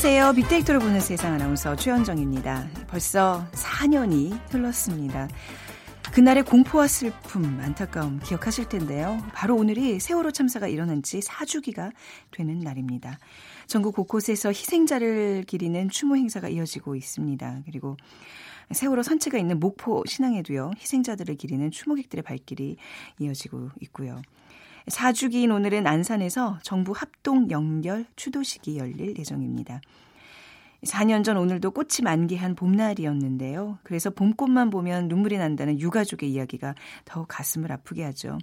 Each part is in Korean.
안녕하세요. 빅데이터를 보는 세상 아나운서 최현정입니다. 벌써 4년이 흘렀습니다. 그날의 공포와 슬픔, 안타까움 기억하실 텐데요. 바로 오늘이 세월호 참사가 일어난 지 4주기가 되는 날입니다. 전국 곳곳에서 희생자를 기리는 추모 행사가 이어지고 있습니다. 그리고 세월호 선체가 있는 목포 신항에도요. 희생자들을 기리는 추모객들의 발길이 이어지고 있고요. 4주기인 오늘은 안산에서 정부 합동 연결 추도식이 열릴 예정입니다. 4년 전 오늘도 꽃이 만개한 봄날이었는데요. 그래서 봄꽃만 보면 눈물이 난다는 유가족의 이야기가 더욱 가슴을 아프게 하죠.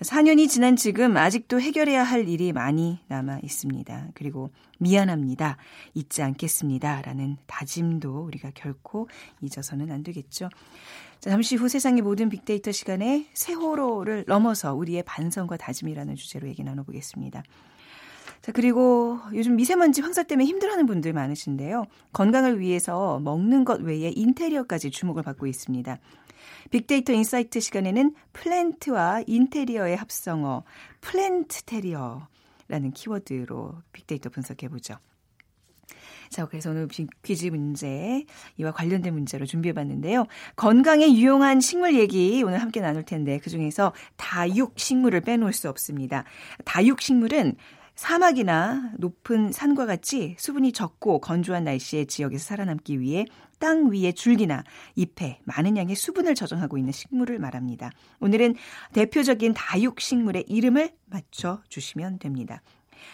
4년이 지난 지금 아직도 해결해야 할 일이 많이 남아 있습니다. 그리고 미안합니다. 잊지 않겠습니다. 라는 다짐도 우리가 결코 잊어서는 안 되겠죠. 자, 잠시 후 세상의 모든 빅데이터 시간에 세호로를 넘어서 우리의 반성과 다짐이라는 주제로 얘기 나눠보겠습니다. 자, 그리고 요즘 미세먼지 황사 때문에 힘들어하는 분들 많으신데요. 건강을 위해서 먹는 것 외에 인테리어까지 주목을 받고 있습니다. 빅데이터 insight 시간에는 plant와 인테리어의 합성어, planterior라는 키워드로 빅데이터 분석해보죠. 자, 그래서 오늘 퀴즈 문제, 이와 관련된 문제로 준비해봤는데요. 건강에 유용한 식물 얘기 오늘 함께 나눌 텐데, 그 중에서 다육 식물을 빼놓을 수 없습니다. 다육 식물은 사막이나 높은 산과 같이 수분이 적고 건조한 날씨의 지역에서 살아남기 위해 땅 위에 줄기나 잎에 많은 양의 수분을 저장하고 있는 식물을 말합니다. 오늘은 대표적인 다육 식물의 이름을 맞춰 주시면 됩니다.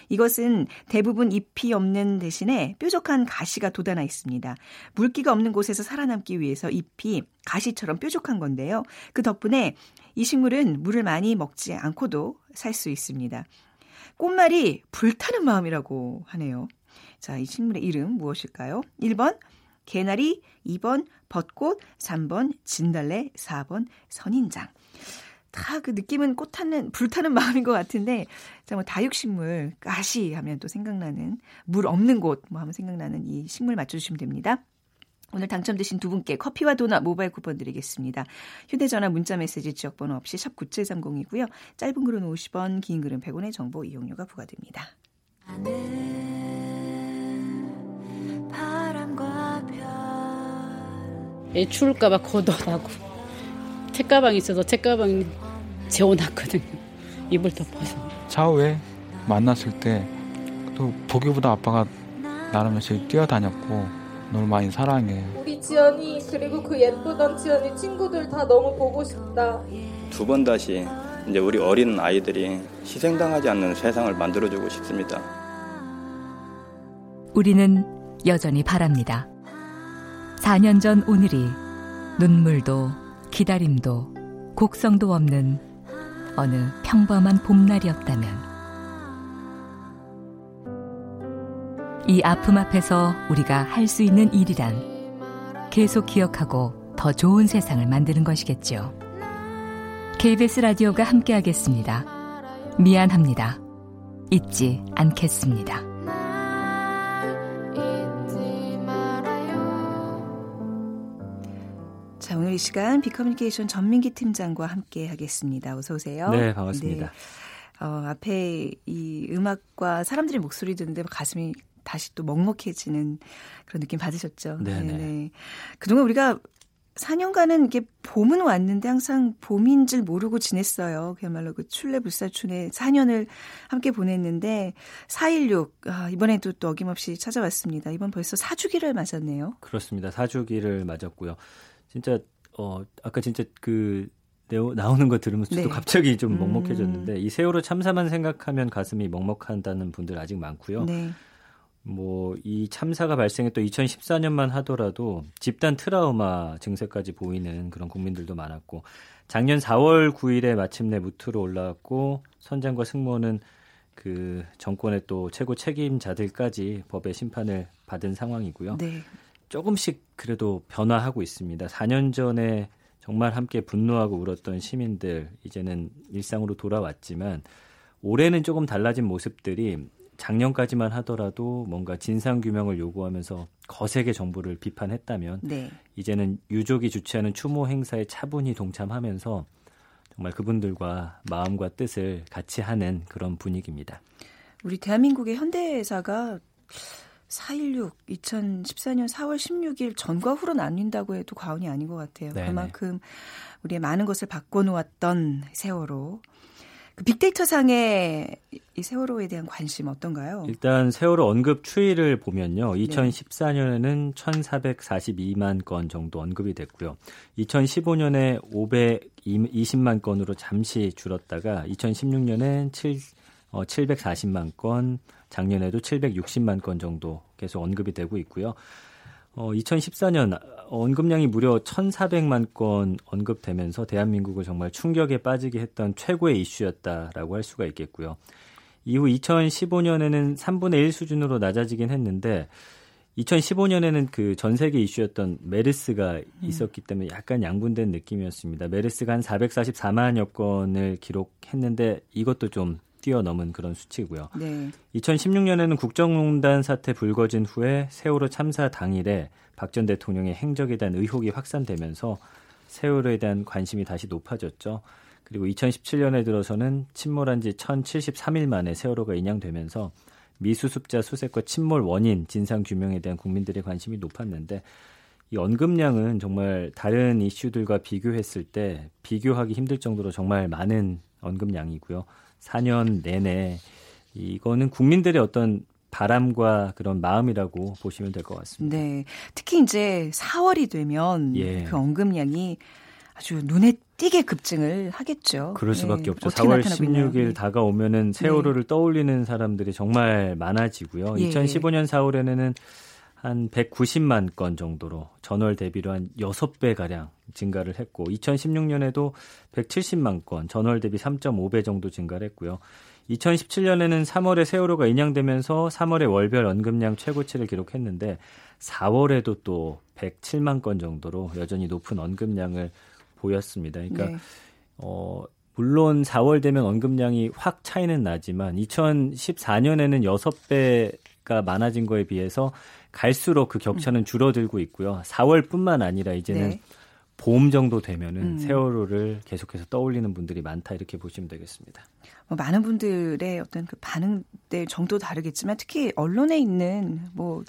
이것은 대부분 잎이 없는 대신에 뾰족한 가시가 돋아나 있습니다. 물기가 없는 곳에서 살아남기 위해서 잎이 가시처럼 뾰족한 건데요. 그 덕분에 이 식물은 물을 많이 먹지 않고도 살 수 있습니다. 꽃말이 불타는 마음이라고 하네요. 자, 이 식물의 이름 무엇일까요? 1번 개나리, 2번 벚꽃, 3번 진달래, 4번 선인장. 다 그 느낌은 꽃 타는 불타는 마음인 것 같은데 정말 다육식물 가시 하면 또 생각나는 물 없는 곳 뭐 하면 생각나는 이 식물 맞춰주시면 됩니다. 오늘 당첨되신 두 분께 커피와 도넛 모바일 쿠폰 드리겠습니다. 휴대전화 문자메시지 지역번호 없이 샵 9730이고요. 짧은 글은 50원, 긴 글은 100원의 정보 이용료가 부과됩니다. 애 추울까봐 걷어나고 책가방 있어서 책가방 재워놨거든요. 이불 덮어서. 차후에 만났을 때 또 보기보다 아빠가 나름 열심히 뛰어다녔고 너무 많이 사랑해. 우리 지연이 그리고 그 예쁘던 지연이 친구들 다 너무 보고 싶다. 두 번 다시 이제 우리 어린 아이들이 희생당하지 않는 세상을 만들어주고 싶습니다. 우리는 여전히 바랍니다. 4년 전 오늘이 눈물도 기다림도 곡성도 없는 어느 평범한 봄날이었다면 이 아픔 앞에서 우리가 할 수 있는 일이란 계속 기억하고 더 좋은 세상을 만드는 것이겠죠. KBS 라디오가 함께하겠습니다. 미안합니다. 잊지 않겠습니다. 자, 오늘 이 시간 비커뮤니케이션 전민기 팀장과 함께 하겠습니다. 어서 오세요. 네, 반갑습니다. 네. 어, 앞에 이 음악과 사람들의 목소리 듣는데 가슴이 다시 또 먹먹해지는 그런 느낌 받으셨죠? 네네. 네. 그동안 우리가 4년간은 이게 봄은 왔는데 항상 봄인 줄 모르고 지냈어요. 그야말로 그 출래불사춘의 4년을 함께 보냈는데 4.16 아, 이번에도 또 어김없이 찾아왔습니다. 이번 벌써 4주기를 맞았네요. 그렇습니다. 4주기를 맞았고요. 진짜 어 아까 진짜 그 나오는 거 들으면서 네. 또 갑자기 좀 먹먹해졌는데 음. 이 세월호 참사만 생각하면 가슴이 먹먹한다는 분들 아직 많고요. 네. 뭐 이 참사가 발생했던 2014년만 하더라도 집단 트라우마 증세까지 보이는 그런 국민들도 많았고 작년 4월 9일에 마침내 무트로 올라왔고 선장과 승무원은 그 정권의 또 최고 책임자들까지 법의 심판을 받은 상황이고요. 네. 조금씩 그래도 변화하고 있습니다. 4년 전에 정말 함께 분노하고 울었던 시민들 이제는 일상으로 돌아왔지만 올해는 조금 달라진 모습들이 작년까지만 하더라도 뭔가 진상 규명을 요구하면서 거세게 정부를 비판했다면 네. 이제는 유족이 주최하는 추모 행사에 차분히 동참하면서 정말 그분들과 마음과 뜻을 같이 하는 그런 분위기입니다. 우리 대한민국의 현대사가 4.16 2014년 4월 16일 전과 후로 나뉜다고 해도 과언이 아닌 것 같아요. 네네. 그만큼 우리의 많은 것을 바꿔놓았던 세월호. 그 빅데이터 상의 이 세월호에 대한 관심 어떤가요? 일단 세월호 언급 추이를 보면요. 2014년에는 1,442만 건 정도 언급이 됐고요. 2015년에 520만 건으로 잠시 줄었다가 2016년엔 7, 어, 740만 건, 작년에도 760만 건 정도 계속 언급이 되고 있고요. 어, 2014년 언급량이 무려 1,400만 건 언급되면서 대한민국을 정말 충격에 빠지게 했던 최고의 이슈였다라고 할 수가 있겠고요. 이후 2015년에는 3분의 1 수준으로 낮아지긴 했는데 2015년에는 그 전 세계 이슈였던 메르스가 음. 있었기 때문에 약간 양분된 느낌이었습니다. 메르스가 한 444만여 건을 기록했는데 이것도 좀 뛰어넘은 그런 수치고요. 네. 2016년에는 국정농단 사태 불거진 후에 세월호 참사 당일에 박 전 대통령의 행적에 대한 의혹이 확산되면서 세월호에 대한 관심이 다시 높아졌죠. 그리고 2017년에 들어서는 침몰한 지 1073일 만에 세월호가 인양되면서 미수습자 수색과 침몰 원인 진상 규명에 대한 국민들의 관심이 높았는데 이 언급량은 정말 다른 이슈들과 비교했을 때 비교하기 힘들 정도로 정말 많은 언급량이고요. 4년 내내 이거는 국민들의 어떤 바람과 그런 마음이라고 보시면 될 것 같습니다. 네. 특히 이제 4월이 되면 예. 그 언급량이 아주 눈에 띄게 급증을 하겠죠. 그럴 수밖에 네. 없죠. 4월 16일 네. 다가오면은 세월호를 네. 떠올리는 사람들이 정말 많아지고요. 예. 2015년 4월에는 한 190만 건 정도로 전월 대비로 한 6배 가량 증가를 했고 2016년에도 170만 건, 전월 대비 3.5배 정도 증가를 했고요. 2017년에는 3월에 세월호가 인양되면서 3월에 월별 언급량 최고치를 기록했는데 4월에도 또 107만 건 정도로 여전히 높은 언급량을 보였습니다. 그러니까 네. 어 물론 4월 되면 언급량이 확 차이는 나지만 2014년에는 6배가 많아진 거에 비해서 갈수록 그 격차는 줄어들고 있고요. 4월뿐만 아니라 이제는 네. 봄 정도 되면은 음. 세월호를 계속해서 떠올리는 분들이 많다 이렇게 보시면 되겠습니다. 뭐 많은 분들의 어떤 그 반응들 정도 다르겠지만 특히 언론에 있는 뭐 어,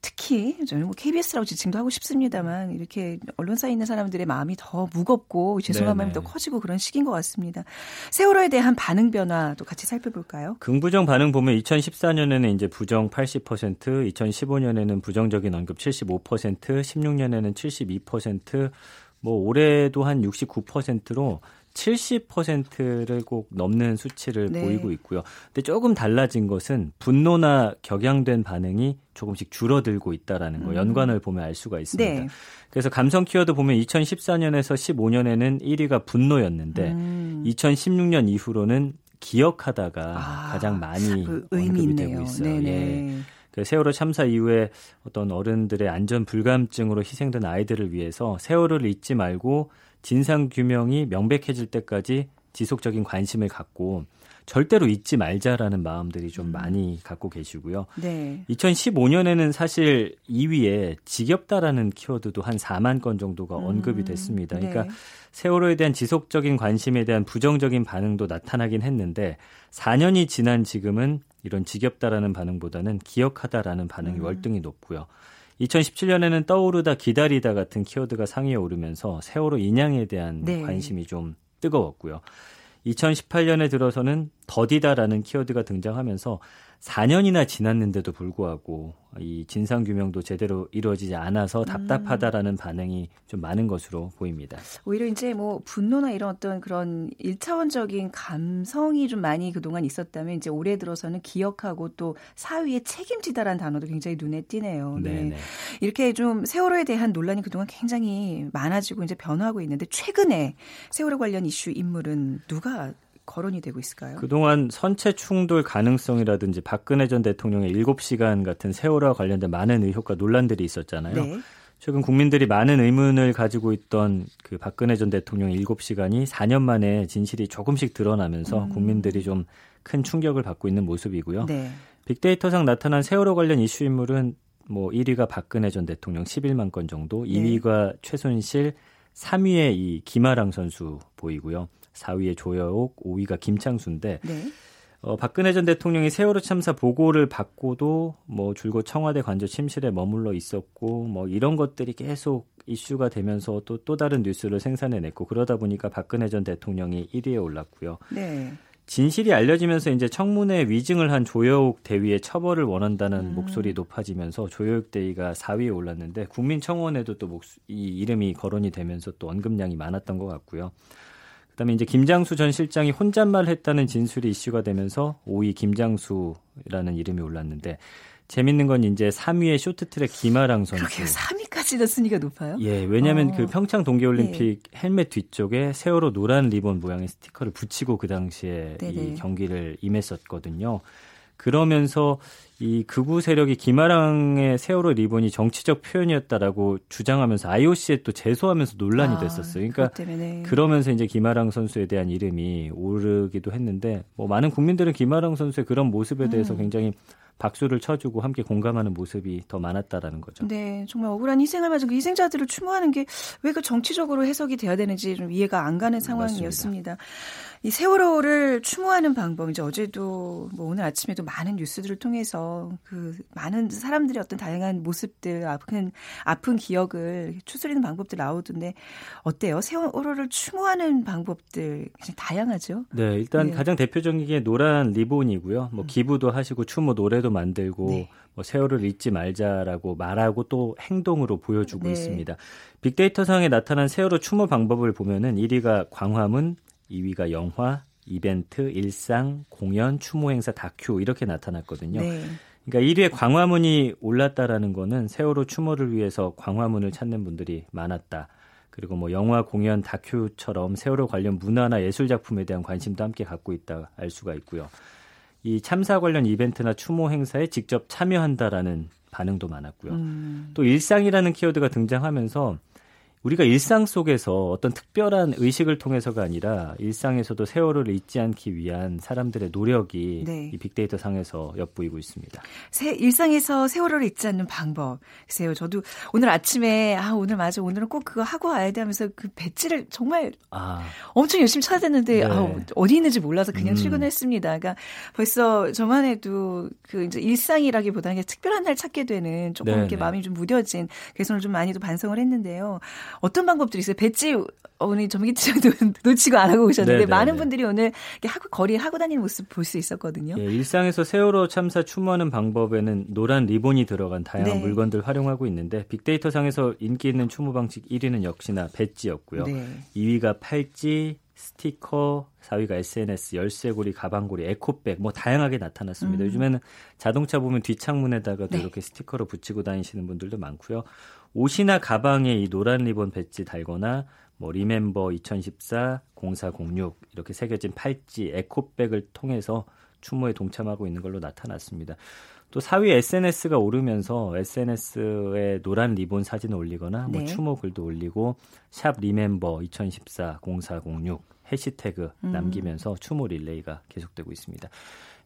특히 저는 뭐 KBS라고 지칭도 하고 싶습니다만 이렇게 언론사에 있는 사람들의 마음이 더 무겁고 죄송한 네네. 마음이 더 커지고 그런 시기인 것 같습니다. 세월호에 대한 반응 변화도 같이 살펴볼까요? 긍부정 반응 보면 2014년에는 이제 부정 80%, 2015년에는 부정적인 언급 75%, 16년에는 72%, 뭐 올해도 한 69%로 70%를 꼭 넘는 수치를 네. 보이고 있고요. 근데 조금 달라진 것은 분노나 격양된 반응이 조금씩 줄어들고 있다라는 거 음. 연관을 보면 알 수가 있습니다. 네. 그래서 감성 키워드 보면 2014년에서 15년에는 1위가 분노였는데 음. 2016년 이후로는 기억하다가 아, 가장 많이 그 언급이 있네요. 되고 있어요. 네네. 예. 그 세월호 참사 이후에 어떤 어른들의 안전 불감증으로 희생된 아이들을 위해서 세월호를 잊지 말고 진상 규명이 명백해질 때까지 지속적인 관심을 갖고 절대로 잊지 말자라는 마음들이 좀 음. 많이 갖고 계시고요. 네. 2015년에는 사실 2위에 지겹다라는 키워드도 한 4만 건 정도가 음. 언급이 됐습니다. 그러니까 네. 세월호에 대한 지속적인 관심에 대한 부정적인 반응도 나타나긴 했는데 4년이 지난 지금은 이런 지겹다라는 반응보다는 기억하다라는 반응이 음. 월등히 높고요. 2017년에는 떠오르다 기다리다 같은 키워드가 상위에 오르면서 세월호 인양에 대한 네. 관심이 좀 뜨거웠고요. 2018년에 들어서는 더디다라는 키워드가 등장하면서 4년이나 지났는데도 불구하고 이 진상 규명도 제대로 이루어지지 않아서 음. 답답하다라는 음. 반응이 좀 많은 것으로 보입니다. 오히려 이제 뭐 분노나 이런 어떤 그런 일차원적인 감성이 좀 많이 그동안 있었다면 이제 올해 들어서는 기억하고 또 사위에 책임지다라는 단어도 굉장히 눈에 띄네요. 네. 이렇게 좀 세월호에 대한 논란이 그동안 굉장히 많아지고 이제 변화하고 있는데 최근에 세월호 관련 이슈 인물은 누가 거론이 되고 있을까요? 그동안 선체 충돌 가능성이라든지 박근혜 전 대통령의 7시간 같은 세월호와 관련된 많은 의혹과 논란들이 있었잖아요. 네. 최근 국민들이 많은 의문을 가지고 있던 그 박근혜 전 대통령의 7시간이 4년 만에 진실이 조금씩 드러나면서 음. 국민들이 좀 큰 충격을 받고 있는 모습이고요. 네. 빅데이터상 나타난 세월호 관련 이슈 인물은 뭐 1위가 박근혜 전 대통령 11만 건 정도, 2위가 네. 최순실, 3위에 이 김아랑 선수 보이고요. 4위에 조여옥, 5위가 김창수인데 네. 어, 박근혜 전 대통령이 세월호 참사 보고를 받고도 뭐 줄곧 청와대 관저 침실에 머물러 있었고 뭐 이런 것들이 계속 이슈가 되면서 또 또 다른 뉴스를 생산해냈고 그러다 보니까 박근혜 전 대통령이 1위에 올랐고요. 네. 진실이 알려지면서 이제 청문회 위증을 한 조여옥 대위의 처벌을 원한다는 음. 목소리 높아지면서 조여옥 대위가 4위에 올랐는데 국민청원에도 또 이 이름이 거론이 되면서 또 언급량이 많았던 것 같고요. 그다음에 이제 김장수 전 실장이 혼잣말 했다는 진술이 이슈가 되면서 5위 김장수라는 이름이 올랐는데 재밌는 건 이제 3위의 쇼트트랙 김아랑 선수. 그렇게 3위까지도 순위가 높아요? 예, 왜냐하면 어. 그 평창 동계올림픽 네. 헬멧 뒤쪽에 세월호 노란 리본 모양의 스티커를 붙이고 그 당시에 네네. 이 경기를 임했었거든요. 그러면서 이 극우 세력이 김아랑의 세월호 리본이 정치적 표현이었다라고 주장하면서 IOC에 또 제소하면서 논란이 아, 됐었어요. 그러니까 네. 그러면서 이제 김아랑 선수에 대한 이름이 오르기도 했는데 뭐 많은 국민들은 김아랑 선수의 그런 모습에 대해서 음. 굉장히 박수를 쳐주고 함께 공감하는 모습이 더 많았다라는 거죠. 네, 정말 억울한 희생을 맞은 그 희생자들을 추모하는 게 왜 그 정치적으로 해석이 돼야 되는지 좀 이해가 안 가는 상황이었습니다. 맞습니다. 이 세월호를 추모하는 방법 이제 어제도 뭐 오늘 아침에도 많은 뉴스들을 통해서 그 많은 사람들의 어떤 다양한 모습들 아픈 아픈 기억을 추스리는 방법들 나오던데 어때요? 세월호를 추모하는 방법들 굉장히 다양하죠. 네, 일단 네. 가장 대표적인 게 노란 리본이고요. 뭐 음. 기부도 하시고 추모 노래 도 만들고 네. 뭐 세월을 잊지 말자라고 말하고 또 행동으로 보여주고 네. 있습니다. 빅데이터 상에 나타난 세월호 추모 방법을 보면은 1위가 광화문, 2위가 영화, 이벤트, 일상, 공연, 추모 행사, 다큐 이렇게 나타났거든요. 네. 그러니까 1위에 광화문이 올랐다라는 거는 세월호 추모를 위해서 광화문을 찾는 분들이 많았다. 그리고 뭐 영화, 공연, 다큐처럼 세월호 관련 문화나 예술 작품에 대한 관심도 함께 갖고 있다 알 수가 있고요. 이 참사 관련 이벤트나 추모 행사에 직접 참여한다라는 반응도 많았고요. 음. 또 일상이라는 키워드가 등장하면서 우리가 일상 속에서 어떤 특별한 의식을 통해서가 아니라 일상에서도 세월을 잊지 않기 위한 사람들의 노력이 네. 이 빅데이터 상에서 엿보이고 있습니다. 새, 일상에서 세월을 잊지 않는 방법. 글쎄요, 저도 오늘 아침에 아 오늘 맞아 오늘은 꼭 그거 하고 와야 돼 하면서 그 배지를 정말 아. 엄청 열심히 찾아댔는데 네. 아, 어디 있는지 몰라서 그냥 음. 출근했습니다. 그러니까 벌써 저만 해도 그 이제 일상이라기보다는 특별한 날 찾게 되는 조금 네, 이렇게 네. 마음이 좀 무뎌진 그래서 오늘 좀 많이도 반성을 했는데요. 어떤 방법들이 있어요? 배지 오늘 전기 지장도 놓치고 안 하고 오셨는데 네네, 네, 많은 네. 분들이 오늘 하고 거리에 하고 다니는 모습 볼 수 있었거든요. 예, 일상에서 세월호 참사 추모하는 방법에는 노란 리본이 들어간 다양한 네. 물건들 활용하고 있는데 빅데이터 상에서 인기 있는 추모 방식 1위는 역시나 배지였고요. 네. 2위가 팔찌, 스티커, 4위가 SNS, 열쇠고리, 가방고리, 에코백 뭐 다양하게 나타났습니다. 음. 요즘에는 자동차 보면 뒷창문에다가도 네. 이렇게 스티커로 붙이고 다니시는 분들도 많고요. 옷이나 가방에 이 노란 리본 배지 달거나 뭐 remember 2014, 0406 이렇게 새겨진 팔찌, 에코백을 통해서 추모에 동참하고 있는 걸로 나타났습니다. 또 4위 SNS가 오르면서 SNS에 노란 리본 사진을 올리거나 뭐 네. 추모 글도 올리고 샵 remember 2014 0406 해시태그 음. 남기면서 추모 릴레이가 계속되고 있습니다.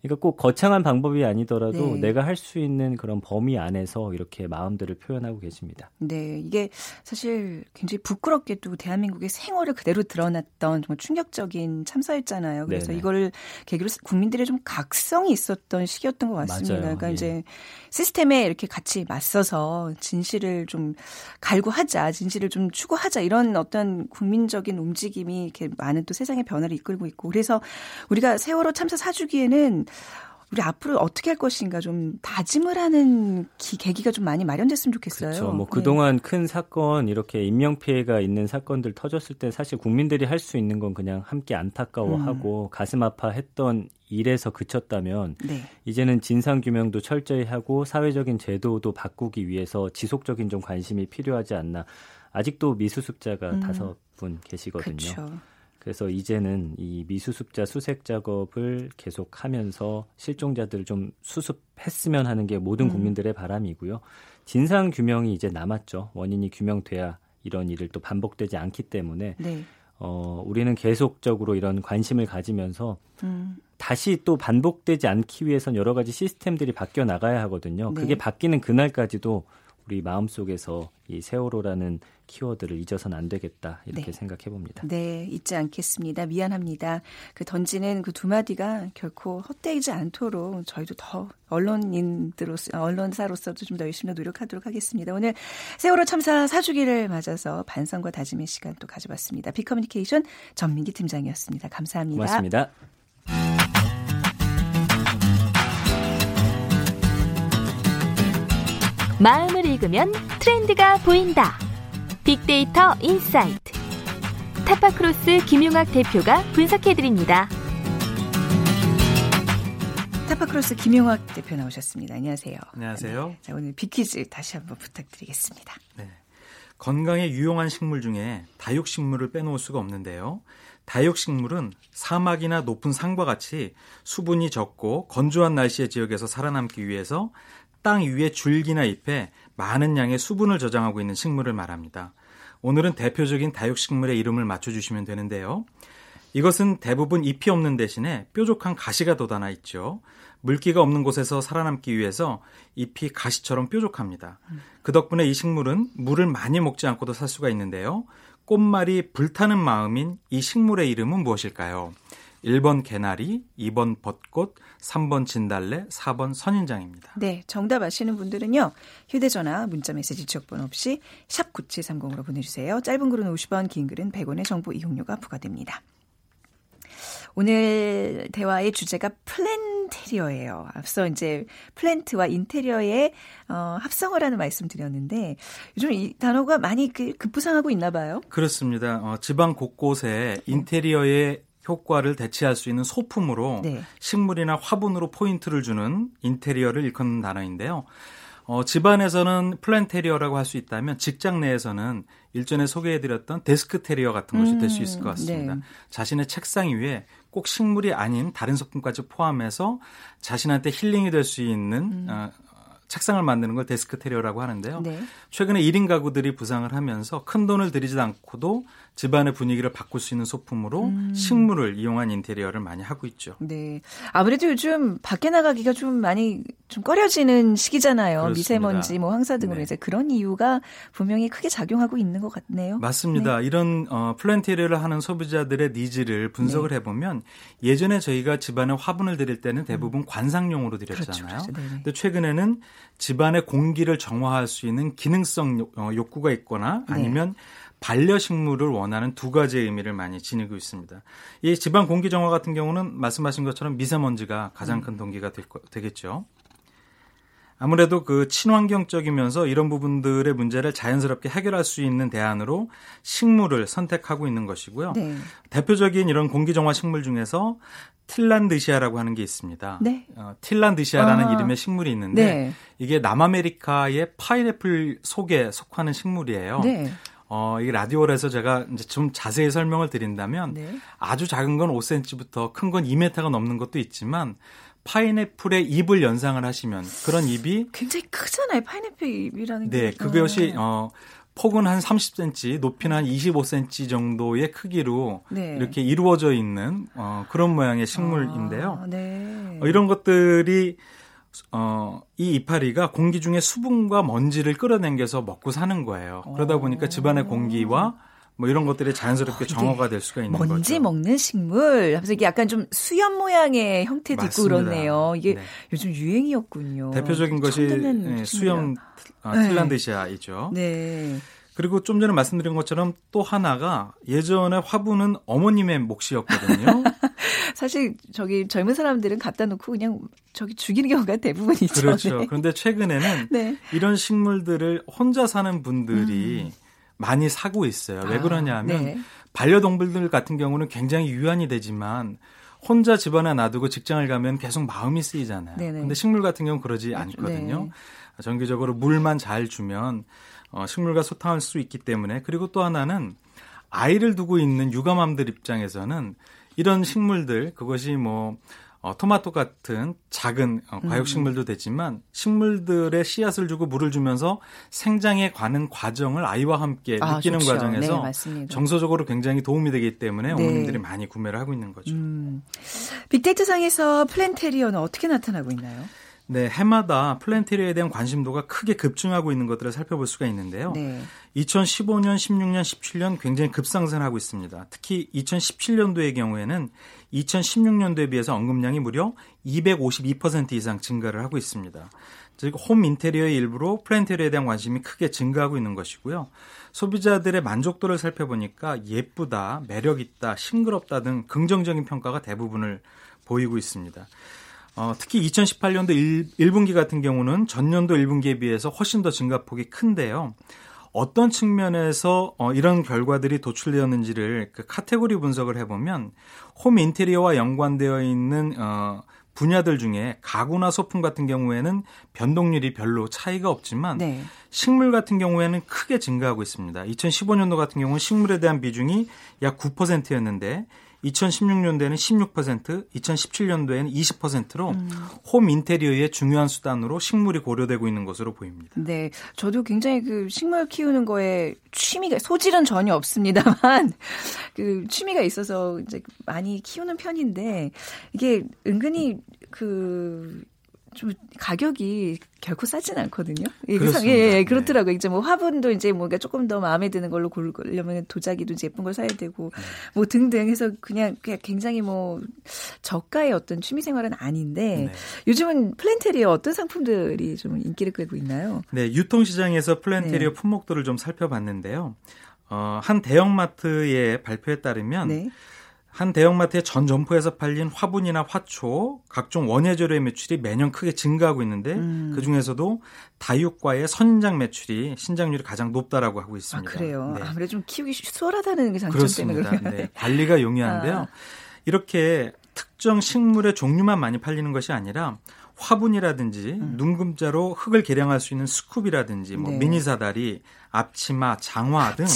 그러니까 꼭 거창한 방법이 아니더라도 네. 내가 할 수 있는 그런 범위 안에서 이렇게 마음들을 표현하고 계십니다. 네, 이게 사실 굉장히 부끄럽게도 대한민국의 생활을 그대로 드러났던 정말 충격적인 참사였잖아요. 그래서 네네. 이거를 계기로 국민들의 좀 각성이 있었던 시기였던 것 같습니다. 맞아요. 그러니까 예. 이제 시스템에 이렇게 같이 맞서서 진실을 좀 갈구하자, 진실을 좀 추구하자 이런 어떤 국민적인 움직임이 이렇게 많은 또 세상의 변화를 이끌고 있고 그래서 우리가 세월호 참사 사주기에는 우리 앞으로 어떻게 할 것인가 좀 다짐을 하는 기, 계기가 좀 많이 마련됐으면 좋겠어요. 그렇죠. 뭐 네. 그동안 큰 사건 이렇게 인명 피해가 있는 사건들 터졌을 때 사실 국민들이 할 수 있는 건 그냥 함께 안타까워하고 음. 가슴 아파했던 일에서 그쳤다면 네. 이제는 진상 규명도 철저히 하고 사회적인 제도도 바꾸기 위해서 지속적인 좀 관심이 필요하지 않나. 아직도 미수습자가 음. 다섯 분 계시거든요. 그쵸. 그래서 이제는 이 미수습자 수색 작업을 계속하면서 실종자들을 좀 수습했으면 하는 게 모든 음. 국민들의 바람이고요. 진상 규명이 이제 남았죠. 원인이 규명돼야 이런 일을 또 반복되지 않기 때문에 네. 어, 우리는 계속적으로 이런 관심을 가지면서 음. 다시 또 반복되지 않기 위해선 여러 가지 시스템들이 바뀌어 나가야 하거든요. 네. 그게 바뀌는 그날까지도 우리 마음 속에서 이 세월호라는 키워드를 잊어서는 안 되겠다 이렇게 네. 생각해 봅니다. 네, 잊지 않겠습니다. 미안합니다. 그 던지는 그 두 마디가 결코 헛되지 않도록 저희도 더 언론인들로서 언론사로서도 좀 더 열심히 노력하도록 하겠습니다. 오늘 세월호 참사 4주기를 맞아서 반성과 다짐의 시간 또 가져봤습니다. 비커뮤니케이션 전민기 팀장이었습니다. 감사합니다. 고맙습니다. 마음을 읽으면 트렌드가 보인다. 빅데이터 insight. 타파크로스 김용학 대표가 분석해드립니다. 타파크로스 김용학 대표 나오셨습니다. 안녕하세요. 안녕하세요. 네, 자, 오늘 빅퀴즈 다시 한번 부탁드리겠습니다. 네. 건강에 유용한 식물 중에 다육식물을 빼놓을 수가 없는데요. 다육식물은 사막이나 높은 산과 같이 수분이 적고 건조한 날씨의 지역에서 살아남기 위해서 땅 위에 줄기나 잎에 많은 양의 수분을 저장하고 있는 식물을 말합니다. 오늘은 대표적인 다육식물의 이름을 맞춰주시면 되는데요. 이것은 대부분 잎이 없는 대신에 뾰족한 가시가 돋아나 있죠. 물기가 없는 곳에서 살아남기 위해서 잎이 가시처럼 뾰족합니다. 그 덕분에 이 식물은 물을 많이 먹지 않고도 살 수가 있는데요. 꽃말이 불타는 마음인 이 식물의 이름은 무엇일까요? 1번 개나리, 2번 벚꽃, 3번 진달래, 4번 선인장입니다. 네, 정답 아시는 분들은요. 휴대전화, 문자메시지 지역번호 없이 샵 9730으로 보내주세요. 짧은 글은 50원, 긴 글은 100원의 정보 이용료가 부과됩니다. 오늘 대화의 주제가 플랜테리어예요. 앞서 이제 플랜트와 인테리어의 어, 합성을 하는 말씀 드렸는데 요즘 이 단어가 많이 그 급부상하고 있나 봐요. 그렇습니다. 어, 지방 곳곳에 인테리어의 효과를 대체할 수 있는 소품으로 네. 식물이나 화분으로 포인트를 주는 인테리어를 일컫는 단어인데요. 어, 집안에서는 planterior라고 할 수 있다면 직장 내에서는 일전에 소개해드렸던 deskterior 같은 것이 될수 있을 것 같습니다. 네. 자신의 책상 위에 꼭 식물이 아닌 다른 소품까지 포함해서 자신한테 힐링이 될 수 있는 어, 책상을 만드는 걸 deskterior라고 하는데요. 네. 최근에 1인 가구들이 부상을 하면서 큰 돈을 들이지 않고도 집안의 분위기를 바꿀 수 있는 소품으로 음. 식물을 이용한 인테리어를 많이 하고 있죠. 네. 아무래도 요즘 밖에 나가기가 좀 많이 좀 꺼려지는 시기잖아요. 그렇습니다. 미세먼지, 뭐 황사 등으로 네. 이제 그런 이유가 분명히 크게 작용하고 있는 것 같네요. 맞습니다. 이런 어, planterior를 하는 소비자들의 needs를 분석을 네. 해보면 예전에 저희가 집안에 화분을 드릴 때는 대부분 관상용으로 드렸잖아요. 음. 그렇죠, 그렇죠. 근데 최근에는 집안의 공기를 정화할 수 있는 기능성 욕- 어, 욕구가 있거나 네. 아니면 반려식물을 원하는 두 가지의 의미를 많이 지니고 있습니다. 이 집안 공기 정화 같은 경우는 말씀하신 것처럼 미세먼지가 가장 큰 동기가 될 거- 되겠죠. 아무래도 그 친환경적이면서 이런 부분들의 문제를 자연스럽게 해결할 수 있는 대안으로 식물을 선택하고 있는 것이고요. 네. 대표적인 이런 공기정화 식물 중에서 틸란드시아라고 하는 게 있습니다. 네. 어, 틸란드시아라는 아. 이름의 식물이 있는데 네. 이게 남아메리카의 파인애플 속에 속하는 식물이에요. 네. 어, 이 라디오에서 제가 이제 좀 자세히 설명을 드린다면 네. 아주 작은 건 5cm부터 큰 건 2m가 넘는 것도 있지만 파인애플의 잎을 연상을 하시면 그런 잎이 굉장히 크잖아요. 파인애플 잎이라는 게. 네, 그것이 어 폭은 한 30cm, 높이는 한 25cm 정도의 크기로 네. 이렇게 이루어져 있는 어, 그런 모양의 식물인데요. 아, 네. 어, 이런 것들이 어, 이 이파리가 공기 중에 수분과 먼지를 끌어당겨서 먹고 사는 거예요. 그러다 보니까 집안의 공기와 뭐 이런 것들이 자연스럽게 어, 이게 정화가 될 수가 있는 먼지 거죠. 먹는 식물. 하면서 이게 약간 좀 수염 모양의 형태도 있고 맞습니다. 그렇네요. 이게 네. 요즘 유행이었군요. 대표적인 것이 예, 식물이라. 수염 어, 네. 틸란드시아이죠. 네. 그리고 좀 전에 말씀드린 것처럼 또 하나가 예전에 화분은 어머님의 몫이었거든요. 사실 저기 젊은 사람들은 갖다 놓고 그냥 저기 죽이는 경우가 대부분이죠. 그렇죠. 네. 그런데 최근에는 네. 이런 식물들을 혼자 사는 분들이 많이 사고 있어요. 왜 음. 아, 그러냐 하면 네. 반려동물들 같은 경우는 굉장히 유한이 되지만 혼자 집안에 놔두고 직장을 가면 계속 마음이 쓰이잖아요. 네네. 근데 식물 같은 경우는 그러지. 않거든요. 네. 정기적으로 물만 잘 주면 어, 식물과 소통할 수 있기 때문에 그리고 또 하나는 아이를 두고 있는 육아맘들 입장에서는 이런 식물들 그것이 뭐 어, 토마토 같은 작은 어, 음. 과육식물도 되지만 식물들의 씨앗을 주고 물을 주면서 생장에 가는 과정을 아이와 함께 아, 느끼는 좋죠. 과정에서 네. 정서적으로 굉장히 도움이 되기 때문에 네. 어머님들이 많이 구매를 하고 있는 거죠. 음. 빅데이터 상에서 플랜테리어는 어떻게 나타나고 있나요? 네, 해마다 플랜테리어에 대한 관심도가 크게 급증하고 있는 것들을 살펴볼 수가 있는데요. 네. 2015년, 16년, 17년 굉장히 급상승하고 있습니다. 특히 2017년도의 경우에는 2016년도에 비해서 언급량이 무려 252% 이상 증가를 하고 있습니다. 즉, 홈 인테리어의 일부로 플랜테리어에 대한 관심이 크게 증가하고 있는 것이고요. 소비자들의 만족도를 살펴보니까 예쁘다, 매력있다, 싱그럽다 등 긍정적인 평가가 대부분을 보이고 있습니다. 어, 특히 2018년도 1, 분기 같은 경우는 전년도 1분기에 비해서 훨씬 더 증가폭이 큰데요. 어떤 측면에서 어, 이런 결과들이 도출되었는지를 그 카테고리 분석을 해보면 홈 인테리어와 연관되어 있는 어, 분야들 중에 가구나 소품 같은 경우에는 변동률이 별로 차이가 없지만 네. 식물 같은 경우에는 크게 증가하고 있습니다. 2015년도 같은 경우는 식물에 대한 비중이 약 9%였는데 2016년도에는 16%, 2017년도에는 20%로 음. 홈 인테리어의 중요한 수단으로 식물이 고려되고 있는 것으로 보입니다. 네. 저도 굉장히 그 식물 키우는 거에 취미가 소질은 전혀 없습니다만 그 취미가 있어서 이제 많이 키우는 편인데 이게 은근히 그 좀 가격이 결코 싸진 않거든요. 예, 그렇습니다. 예, 예, 네. 그렇더라고요. 이제 뭐 화분도 이제 뭔가 조금 더 마음에 드는 걸로 고르려면 도자기도 이제 예쁜 걸 사야 되고 네. 뭐 등등 해서 그냥 그냥 굉장히 뭐 저가의 어떤 취미 생활은 아닌데 네. 요즘은 플랜테리어 어떤 상품들이 좀 인기를 끌고 있나요? 네, 유통 시장에서 플랜테리어 네. 품목들을 좀 살펴봤는데요. 어, 한 대형마트의 발표에 따르면 네. 한 대형마트의 전 점포에서 팔린 화분이나 화초, 각종 원예재료의 매출이 매년 크게 증가하고 있는데 음. 그 중에서도 다육과의 선인장 매출이 신장률이 가장 높다라고 하고 있습니다. 아, 그래요. 네. 아무래도 좀 키우기 수월하다는 게 장점 그렇습니다. 때문에 네. 관리가 용이한데요. 아. 이렇게 특정 식물의 종류만 많이 팔리는 것이 아니라 화분이라든지 음. 눈금자로 흙을 개량할 수 있는 스쿱이라든지 뭐 네. 미니 사다리, 앞치마, 장화 등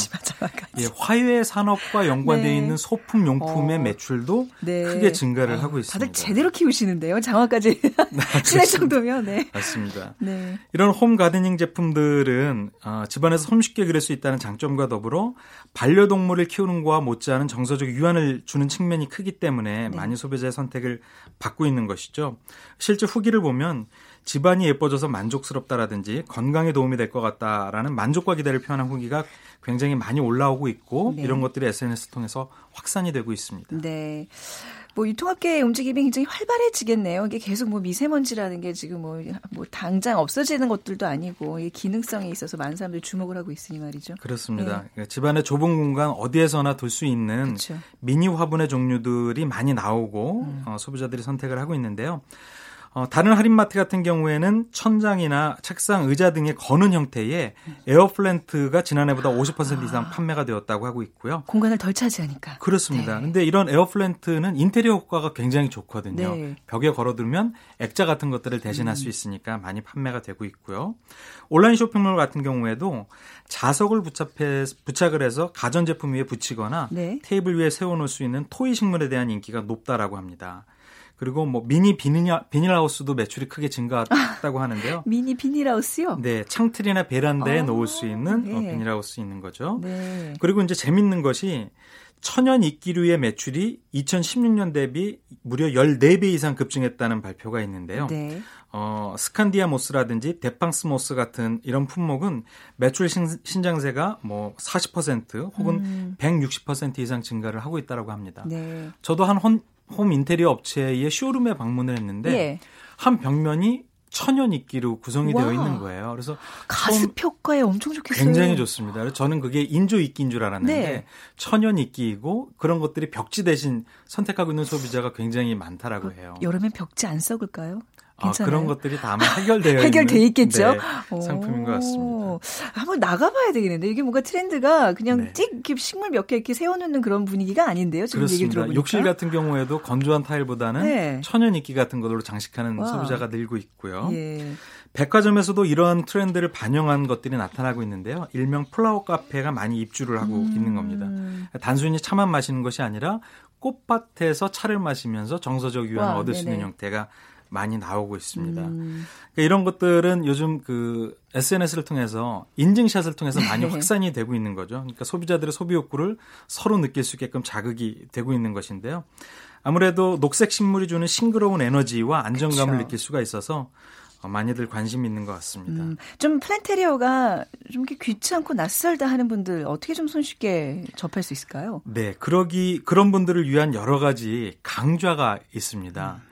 예, 화훼 산업과 연관되어 네. 있는 소품 용품의 어. 매출도 네. 크게 증가를 어. 하고 있습니다. 다들 제대로 키우시는데요. 장화까지 친할 정도면 네. 맞습니다. 네. 이런 홈 가드닝 제품들은 어, 집안에서 손쉽게 그릴 수 있다는 장점과 더불어 반려동물을 키우는 거와 못지않은 정서적 유한을 주는 측면이 크기 때문에 네. 많이 소비자의 선택을 받고 있는 것이죠. 실제 후기를 보면 집안이 예뻐져서 만족스럽다라든지 건강에 도움이 될 것 같다라는 만족과 기대를 표현한 후기가 굉장히 많이 올라오고 있고 네. 이런 것들이 SNS 통해서 확산이 되고 있습니다. 네. 뭐 유통업계의 움직임이 굉장히 활발해지겠네요. 이게 계속 뭐 미세먼지라는 게 지금 뭐, 뭐 당장 없어지는 것들도 아니고 이게 기능성에 있어서 많은 사람들이 주목을 하고 있으니 말이죠. 그렇습니다. 네. 그러니까 집안의 좁은 공간 어디에서나 둘 수 있는 그렇죠. 미니 화분의 종류들이 많이 나오고 음. 어, 소비자들이 선택을 하고 있는데요. 어, 다른 할인마트 같은 경우에는 천장이나 책상, 의자 등의 거는 형태의 air plant가 지난해보다 50% 이상 아. 판매가 되었다고 하고 있고요. 공간을 덜 차지하니까. 그렇습니다. 네. 근데 이런 air plant는 인테리어 효과가 굉장히 좋거든요. 네. 벽에 걸어두면 액자 같은 것들을 대신할 음. 수 있으니까 많이 판매가 되고 있고요. 온라인 쇼핑몰 같은 경우에도 자석을 부착해, 부착을 해서 가전제품 위에 붙이거나 네. 테이블 위에 세워놓을 수 있는 toy 식물에 대한 인기가 높다라고 합니다. 그리고 뭐 미니 비닐, 비닐하우스도 매출이 크게 증가했다고 하는데요. 미니 비닐하우스요? 네, 창틀이나 베란다에 아, 놓을 수 있는 네. 어, 비닐하우스 있는 거죠. 네. 그리고 이제 재밌는 것이 천연 이끼류의 매출이 2016년 대비 무려 14배 이상 급증했다는 발표가 있는데요. 네. 어, Scandia moss라든지 데팡스 moss 같은 이런 품목은 매출 신, 장세가 뭐 40% 혹은 음. 160% 이상 증가를 하고 있다고 합니다. 네. 저도 한 혼, 홈 인테리어 업체의 쇼룸에 방문을 했는데 예. 한 벽면이 천연 이끼로 구성이 와. 되어 있는 거예요. 그래서 가습 효과에 엄청 좋겠어요. 굉장히 좋습니다. 그래서 저는 그게 인조 이끼인 줄 알았는데 네. 천연 이끼이고 그런 것들이 벽지 대신 선택하고 있는 소비자가 굉장히 많다라고 해요. 여름엔 벽지 안 썩을까요? 아, 그런 것들이 다 아마 해결되어 해결돼 있겠죠. 네, 상품인 것 같습니다. 한번 나가봐야 되겠는데 이게 뭔가 트렌드가 그냥 네. 찍 식물 몇 개 이렇게 세워놓는 그런 분위기가 아닌데요. 지금 그렇습니다. 얘기 들어보니까. 욕실 같은 경우에도 건조한 타일보다는 네. 천연 이끼 같은 걸로 장식하는 와. 소비자가 늘고 있고요. 예. 백화점에서도 이러한 트렌드를 반영한 것들이 나타나고 있는데요. 일명 플라워 카페가 많이 입주를 하고 음. 있는 겁니다. 단순히 차만 마시는 것이 아니라 꽃밭에서 차를 마시면서 정서적 유한을 얻을 네네. 수 있는 형태가 많이 나오고 있습니다. 음. 그러니까 이런 것들은 요즘 그 SNS를 통해서 인증샷을 통해서 많이 네. 확산이 되고 있는 거죠. 그러니까 소비자들의 소비 욕구를 서로 느낄 수 있게끔 자극이 되고 있는 것인데요. 아무래도 녹색 식물이 주는 싱그러운 에너지와 안정감을 그렇죠. 느낄 수가 있어서 어, 많이들 관심 있는 것 같습니다. 음, 좀 플랜테리어가 좀 귀찮고 낯설다 하는 분들 어떻게 좀 손쉽게 접할 수 있을까요? 네, 그러기 그런 분들을 위한 여러 가지 강좌가 있습니다. 음.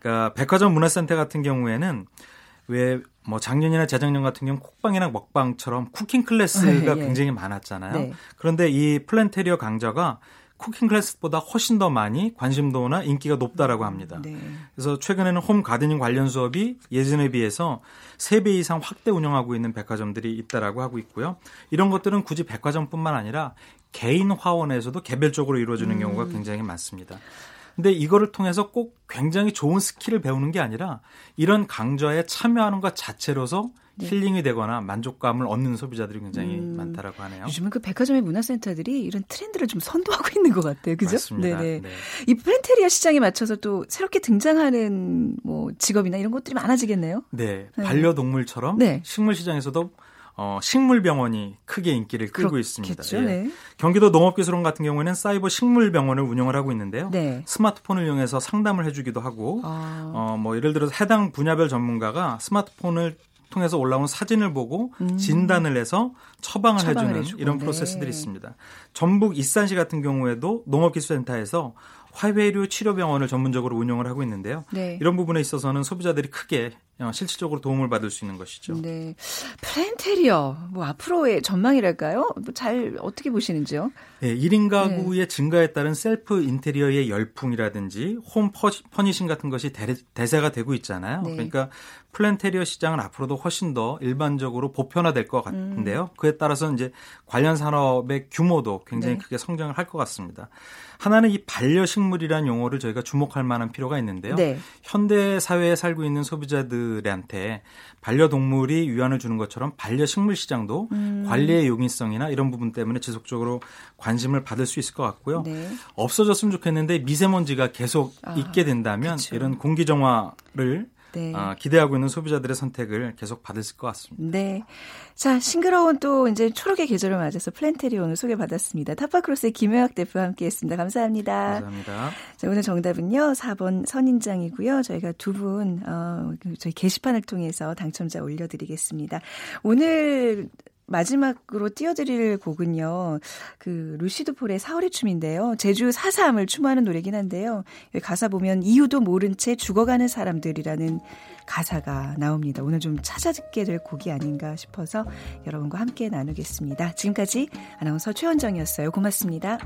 그러니까 백화점 문화센터 같은 경우에는 왜 뭐 작년이나 재작년 같은 경우 쿡방이나 먹방처럼 cooking class가 네, 굉장히 많았잖아요. 네. 그런데 이 플랜테리어 강좌가 cooking class보다 훨씬 더 많이 관심도나 인기가 높다라고 합니다. 네. 그래서 최근에는 home gardening 관련 수업이 예전에 비해서 3배 이상 확대 운영하고 있는 백화점들이 있다라고 하고 있고요. 이런 것들은 굳이 백화점뿐만 아니라 개인 화원에서도 개별적으로 이루어지는 음. 경우가 굉장히 많습니다. 근데 이거를 통해서 꼭 굉장히 좋은 skill을 배우는 게 아니라 이런 강좌에 참여하는 것 자체로서 네. 힐링이 되거나 만족감을 얻는 소비자들이 굉장히 음, 많다라고 하네요. 요즘은 그 백화점의 문화센터들이 이런 트렌드를 좀 선도하고 있는 것 같아요. 그죠? 맞습니다. 네네. 네. 이 플랜테리아 시장에 맞춰서 또 새롭게 등장하는 뭐 직업이나 이런 것들이 많아지겠네요. 네. 네. 반려동물처럼 네. 식물 시장에서도 어, 식물병원이 크게 인기를 끌고 있습니다. 예. 네. 경기도 농업기술원 같은 경우에는 사이버 식물병원을 운영을 하고 있는데요. 네. 스마트폰을 이용해서 상담을 해주기도 하고, 아. 어, 뭐 예를 들어서 해당 분야별 전문가가 스마트폰을 통해서 올라온 사진을 보고 음. 진단을 해서 처방을, 처방을 해주는 해주고. 이런 네. 프로세스들이 있습니다. 전북 익산시 같은 경우에도 농업기술센터에서 화훼류 치료병원을 전문적으로 운영을 하고 있는데요. 네. 이런 부분에 있어서는 소비자들이 크게 어, 실질적으로 도움을 받을 수 있는 것이죠. 네. 플랜테리어, 뭐 앞으로의 전망이랄까요? 뭐 잘 어떻게 보시는지요? 네, 1인 가구의 네. 증가에 따른 셀프 인테리어의 열풍이라든지 홈 퍼니싱 같은 것이 대, 세가 되고 있잖아요. 네. 그러니까 플랜테리어 시장은 앞으로도 훨씬 더 일반적으로 보편화될 것 같은데요. 음. 그에 따라서 이제 관련 산업의 규모도 굉장히 네. 크게 성장을 할 것 같습니다. 하나는 이 반려식물이라는 용어를 저희가 주목할 만한 필요가 있는데요. 네. 현대 사회에 살고 있는 소비자들한테 반려동물이 위안을 주는 것처럼 반려식물 시장도 음. 관리의 용이성이나 이런 부분 때문에 지속적으로 관심을 받을 수 있을 것 같고요. 네. 없어졌으면 좋겠는데 미세먼지가 계속 아, 있게 된다면 그쵸. 이런 공기 정화를 네. 어, 기대하고 있는 소비자들의 선택을 계속 받을 것 같습니다. 네. 자, 싱그러운 또 이제 초록의 계절을 맞아서 플랜테리 오늘 소개받았습니다. 타파크로스의 김효학 대표와 함께 했습니다. 감사합니다. 감사합니다. 자, 오늘 정답은요. 4번 선인장이고요. 저희가 두 분, 어, 그 저희 게시판을 통해서 당첨자 올려드리겠습니다. 오늘 마지막으로 띄워드릴 곡은요. 그 루시드 폴의 사월의 춤인데요. 제주 4.3을 추모하는 노래긴 한데요. 가사 보면 이유도 모른 채 죽어가는 사람들이라는 가사가 나옵니다. 오늘 좀 찾아 듣게 될 곡이 아닌가 싶어서 여러분과 함께 나누겠습니다. 지금까지 아나운서 최원정이었어요. 고맙습니다.